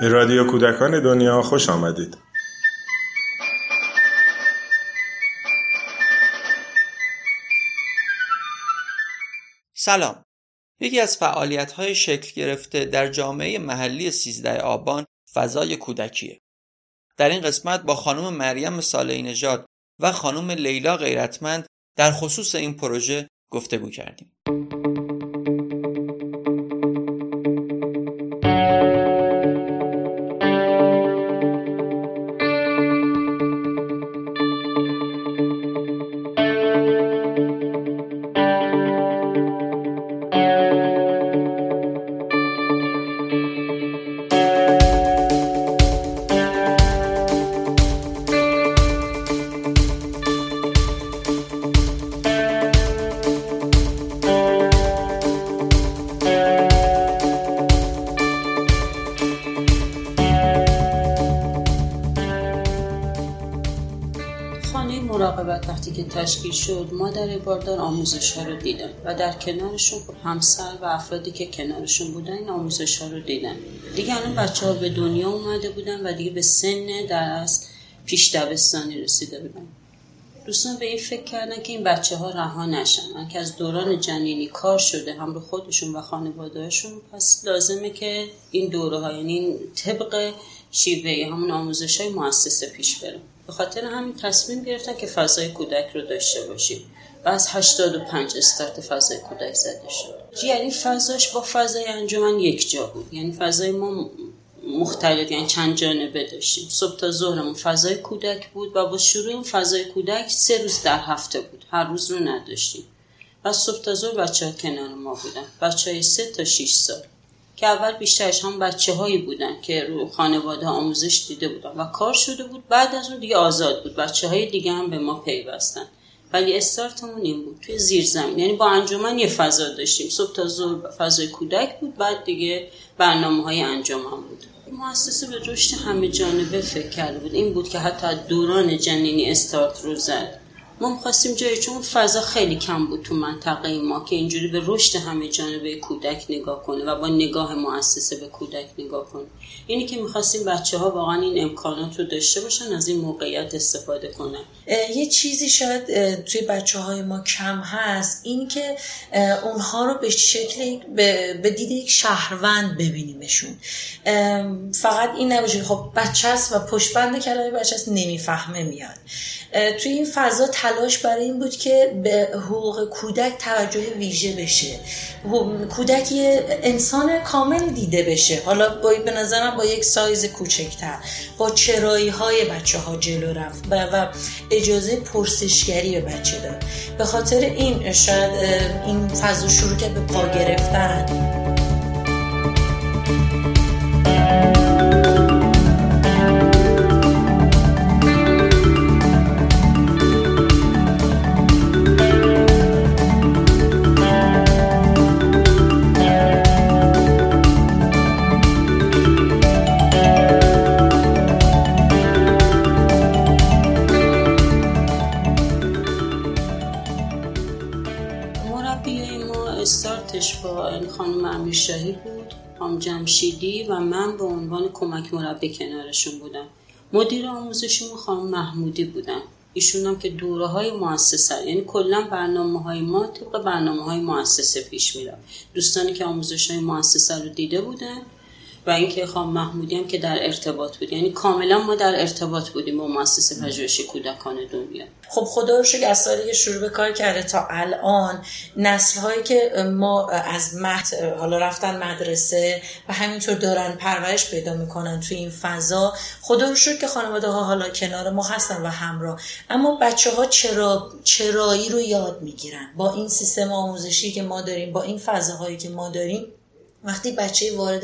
به رادیو کودکان دنیا خوش آمدید. سلام. یکی از فعالیت های شکل گرفته در جامعه محلی 13 آبان فضای کودکیه. در این قسمت با خانم مریم سالی نژاد و خانم لیلا غیرتمند در خصوص این پروژه گفتگو کردیم. تشکیل شد مادر باردار آموزش ها رو دیدن و در کنارشون همسر و افرادی که کنارشون بودن این آموزش ها رو دیدن دیگه الان بچه ها به دنیا اومده بودن و دیگه به سن در از پیش دبستانی رسیده بودن. دوستان به این فکر کردن که این بچه ها رها نشن. من که از دوران جنینی کار شده هم رو خودشون و خانوادهشون پس لازمه که این دوره ها یعنی طبق شیوه همون آموزش های مؤسسه پیش برم به خاطر همین تصمیم گرفتن که فضای کودک رو داشته باشیم و از 85 استارت فضای کودک زده شد. یعنی فضاش با فضای انجمن یک جا بود. یعنی فضای ما مختلف یعنی چند جانبه داشتیم. صبح تا ظهرمون فضای کودک بود و با شروع این فضای کودک سه روز در هفته بود. هر روز رو نداشتیم. و صبح تا ظهر بچه ها کنار ما بودن. بچه های سه تا 6 سال. که اول بیشترش هم بچه هایی بودن که رو خانواده آموزش دیده بودن و کار شده بود. بعد از اون دیگه آزاد بود. بچه های دیگه هم به ما پیوستن. ولی استارتمون این بود. توی زیر زمین یعنی با انجمن یه فضا داشتیم. صبح تا ظهر فضای کودک بود. بعد دیگه برنامه های انجام هم بود مؤسسه به رشد همه جانبه فکر کرده بود. این بود که حتی دوران جنینی استارت رو زد. ما می‌خواستیم جایی چون فضا خیلی کم بود تو منطقه ما که اینجوری به رشد همه جانبه کودک نگاه کنه و با نگاه مؤسسه به کودک نگاه کنه. اینی که می‌خواستیم بچه ها واقعا این امکانات رو داشته باشن از این موقعیت استفاده کنن. یه چیزی شاید توی بچه های ما کم هست این که اونها رو به شکل به دید یک شهروند ببینیمشون. فقط این نباشه خب بچه است و پشتبند کلمه بچه است نمی‌فهمه میاد. توی این فضا تلاش برای این بود که به حقوق کودک توجه ویژه بشه. کودک یه انسان کامل دیده بشه. حالا با به نظرم با یک سایز کوچکتر با چرایی های بچه ها جلو رفت و اجازه پرسشگری به بچه داد. به خاطر این شاید این فضا شروع کرد به پا گرفتن. کمک مربی کنارشون بودم مدیر آموزشمون خانم محمودی بودن. ایشون هم که دوره های مؤسسه یعنی کلا برنامه های ما طبق برنامه های مؤسسه پیش میره دوستانی که آموزش های مؤسسه رو دیده بودن اینکه خانم محمودی هم که در ارتباط بود. یعنی کاملا ما در ارتباط بودیم با مؤسسه پژوهش کودکان دنیا. خب خدا رو شکر از سالی که شروع به کار کرده تا الان نسل هایی که ما از مهد حالا رفتن مدرسه و همینطور دارن پرورش پیدا می‌کنن توی این فضا خدا رو شکر که خانواده ها حالا کنار ما هستن و همراه. اما بچه ها چرا چرایی رو یاد می‌گیرن؟ با این سیستم آموزشی که ما داریم با این فضاهایی که ما داریم وقتی بچه وارد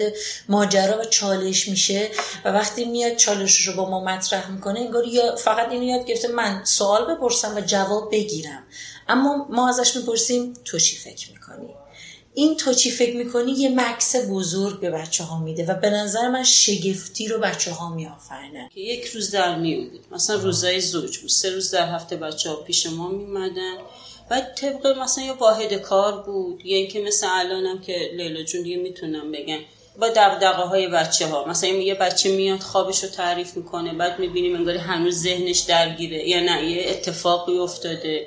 ماجرا و چالش میشه و وقتی میاد چالشش رو با ما مطرح می‌کنه انگار یا فقط اینو یاد گرفته من سوال بپرسم و جواب بگیرم. اما ما ازش می‌پرسیم تو چی فکر می‌کنی؟ این تو چی فکر می‌کنی یه مکس بزرگ به بچه ها میده و به نظر من شگفتی رو بچه ها میآفرینن که یک روز در میون بود. مثلا روزای زوج بود. سه روز در هفته بچه ها پیش ما میمدن و طبق مثلا یه واحد کار بود یا اینکه مثل الانم که لیلا جون دیگه می‌تونم بگم. با دقدقه های بچه ها مثلا یه بچه میاد خوابش رو تعریف می‌کنه بعد می‌بینیم انگاری هنوز ذهنش درگیره یا نه یه اتفاقی افتاده.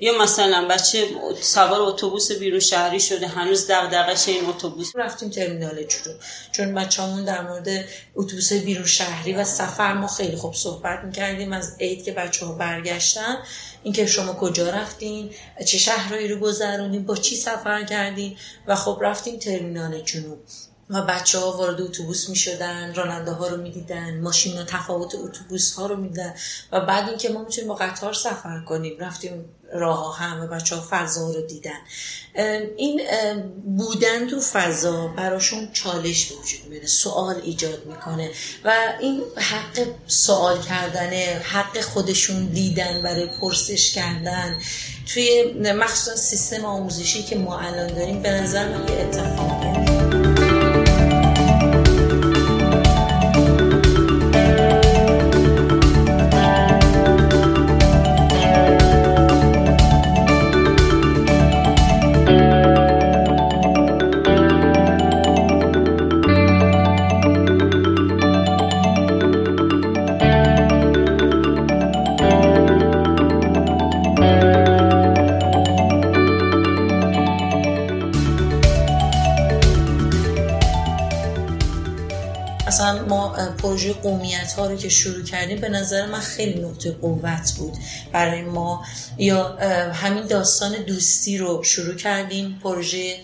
یا مثلا بچه سوار اتوبوس بیرون شهری شده هنوز دغدغش این اتوبوس. رفتیم ترمینال جنوب چون بچه‌مون در مورد اتوبوس بیرون شهری و سفر ما خیلی خوب صحبت می‌کردیم. از عید که بچه ها برگشتن اینکه شما کجا رفتین چه شهرهایی رو گذرونین با چی سفر کردین و خب رفتیم ترمینال جنوب. و بچه ها وارد اتوبوس می شدن راننده ها رو می دیدن ماشین و تفاوت اتوبوس ها رو می دیدن و بعد اینکه ما می‌تونیم با قطار سفر کنیم رفتیم راه هم و بچه ها فضا رو دیدن. این بودن تو فضا براشون چالش وجود میده سوال ایجاد می‌کنه و این حق سوال کردن حق خودشون دیدن برای پرسش کردن. توی مخصوصا سیستم آموزشی که ما الان داریم به نظر من یه اتفاقه پروژه قومیت ها رو که شروع کردیم به نظر من خیلی نقطه قوت بود. برای ما یا همین داستان دوستی رو شروع کردیم. پروژه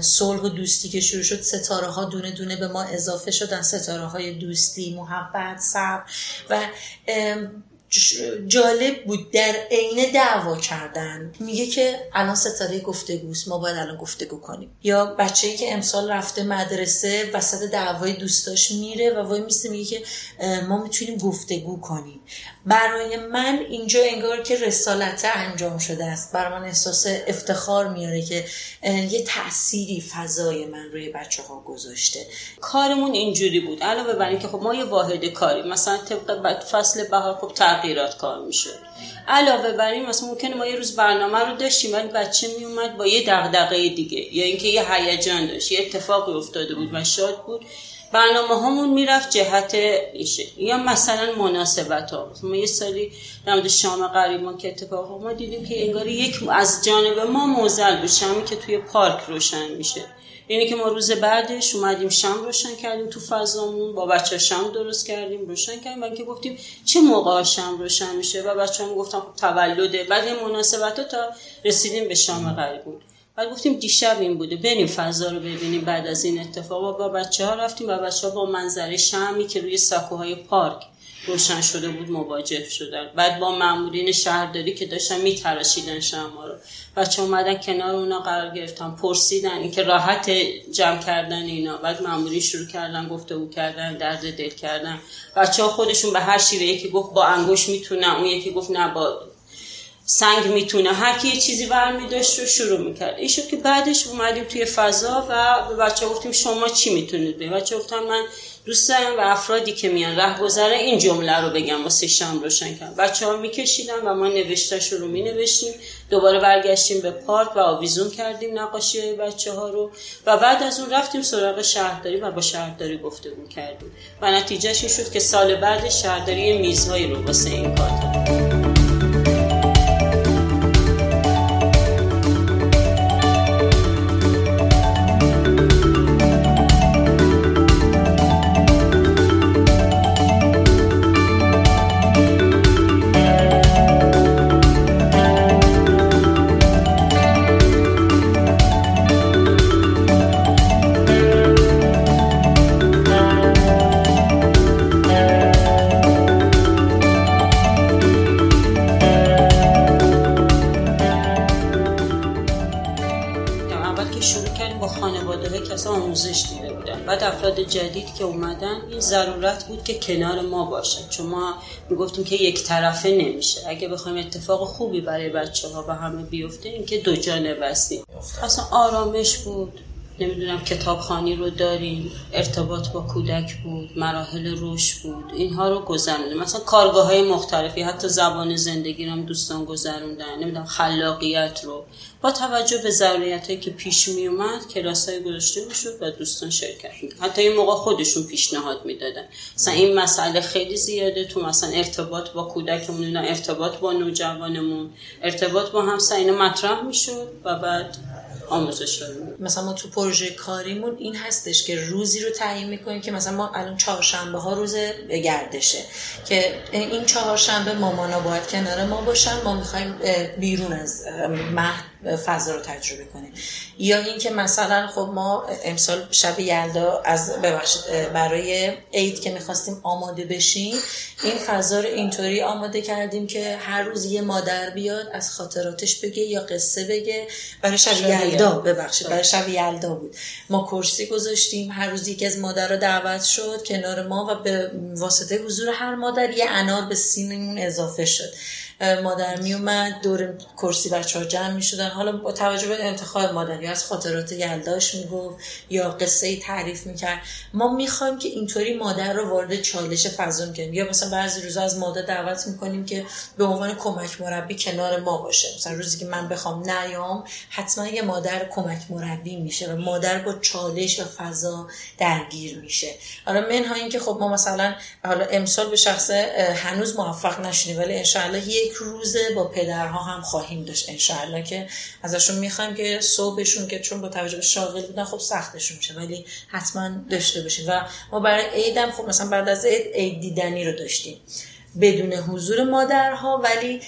صلح و دوستی که شروع شد ستاره ها دونه دونه به ما اضافه شدن. ستاره های دوستی محبت صبر و جالب بود. در عین دعوا کردن میگه که الان ستاره گفتگوست ما باید الان گفتگو کنیم. یا بچه ای که امسال رفته مدرسه وسط دعوای دوستاش میره و وای میسته میگه که ما می‌تونیم گفتگو کنیم. برای من اینجا انگار که رسالت انجام شده است. برای من احساس افتخار میاره که یه تأثیری فضای من روی بچه ها گذاشته. کارمون اینجوری بود. علاوه بر اینکه خب ما یه واحد کاری مثلا طبق فصل بهار خب تغییرات کار می‌شد. علاوه بر این مثلا ممکنه ما یه روز برنامه رو داشتیم ولی بچه میومد با یه دغدغه دیگه یا اینکه یه هیجان داشت یه اتفاقی افتاده بود و شاد بود. برنامه همون می‌رفت جهت ایشه یا مثلا مناسبت ها ما یه سالی در شام قریبان که اتفاق ما دیدیم که انگاری یک از جانب ما موزل به شمی که توی پارک روشن میشه. یعنی که ما روز بعدش اومدیم شم روشن کردیم تو فضامون. با بچه شم درست کردیم روشن کردیم. و که گفتیم چه موقع شم روشن میشه؟ و بچه هم گفتم خب تولده. بعد این مناسبت تا رسیدیم به شام قریبون بعد گفتیم دیشب این بوده. بریم فضا رو ببینیم بعد از این اتفاق با بچه ها رفتیم. و بچه ها با منظره شمی که روی سکوهای پارک روشن شده بود مواجه شدن. بعد با مامورین شهرداری که داشتن میتراشیدن شما رو. بچه اومدن کنار اونا قرار گرفتن پرسیدن اینکه راحت جمع کردن اینا. بعد مامورین شروع کردن گفته او کردن درد دل کردن. بچه ها خودشون به هر شیوه یکی گفت با انگوش می‌تونن اون یکی گفت نه با سنگ می‌تونه. هر کی چیزی برمی داشت رو شروع می‌کرد. این که بعدش اومدیم توی فضا و به بچه گفتیم شما چی می‌تونید به بچه گفتم من دوست دارم و افرادی که میان ره گذره این جمله رو بگم واسه شام روشن کردم. بچه ها میکشیدن و ما نوشتش رو می نوشتیم دوباره برگشتیم به پارک و آویزون کردیم نقاشی های بچه ها رو و بعد از اون رفتیم سراغ شهرداری و با شهرداری گفتگو کردیم. و نتیجهش این شد که سال بعد شهرداری میزهایی رو واسه این کار جدید که اومدن این ضرورت بود که کنار ما باشن. چون ما می‌گفتیم که یک طرفه نمیشه. اگه بخوایم اتفاق خوبی برای بچه ها و همه بیفته این که دو جانب هستیم. اصلا آرامش بود. نمی‌دونم کتابخانی رو داریم ارتباط با کودک بود مراحل رشد بود اینها رو گذرونده مثلا کارگاه های مختلفی حتی زبان زندگی رو هم دوستان گذروندن. نمی‌دونم خلاقیت رو. با توجه به ضروریت که پیش می اومد کلاس های گذاشته می‌شد و دوستان شرکت می حتی این موقع خودشون پیشنهاد می‌دادن. مثلا این مسئله خیلی زیاده تو مثلا ارتباط با کودکمون ارتباط با نوجوانمون ارتباط با همسر اینا مطرح می‌شد و بعد آموزش مثلا ما تو پروژه کاریمون این هستش که روزی رو تعیین می‌کنیم که مثلا ما الان چهارشنبه ها روز گردشه که این چهارشنبه مامانا باید کنار ما باشن. ما می‌خوایم بیرون از مهد فضا رو تجربه کنیم. یا اینکه مثلا خب ما امسال شب یلدا از ببخشید برای عید که می‌خواستیم آماده بشیم این فضا رو اینطوری آماده کردیم که هر روز یه مادر بیاد از خاطراتش بگه یا قصه بگه. برای شب, یلدا ببخشید برای شب یلدا بود. ما کرسی گذاشتیم هر روز یکی از مادر رو دعوت شد کنار ما و به واسطه حضور هر مادر یه انار به سینمون اضافه شد. مادر می اومد دور کرسی بچه ها جمع می شدن حالا با توجه به انتخاب مادر یا از خاطرات یلداش می گفت یا قصه ای تعریف می کرد ما می‌خوایم که اینطوری مادر رو وارد چالش فضا کنیم. یا مثلا بعضی روزا از مادر دعوت می‌کنیم که به عنوان کمک مربی کنار ما باشه. مثلا روزی که من بخوام نیام حتما یه مادر کمک مربی میشه و مادر با چالش و فضا درگیر میشه. حالا منها اینکه خب ما مثلا حالا امسال به شخص هنوز موفق نشونیم ولی انشاءالله یک روزه با پدرها هم خواهیم داشت انشاءالله که ازشون می‌خوایم که صبحشون که چون با توجه به شاغل بودن خب سختشون میشه ولی حتما داشته باشیم. و ما برای عیدم خب مثلا بعد از عید عید دیدنی رو داشتیم. بدون حضور مادرها ولی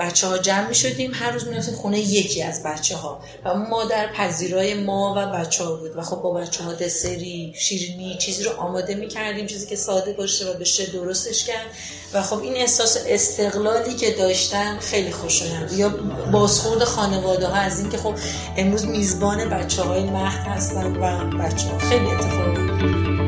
بچه ها جمع می شدیم هر روز می خونه یکی از بچه ها و مادر پذیرای ما و بچه ها بود. و خب با بچه ها دسری شیرینی چیزی رو آماده می کردیم چیزی که ساده باشه و بشه درستش کرد. و خب این احساس استقلالی که داشتن خیلی خوشایند. یا بازخورد خانواده ها از اینکه خب امروز میزبان بچه های مهد هستن و بچه ها خیلی اتفاق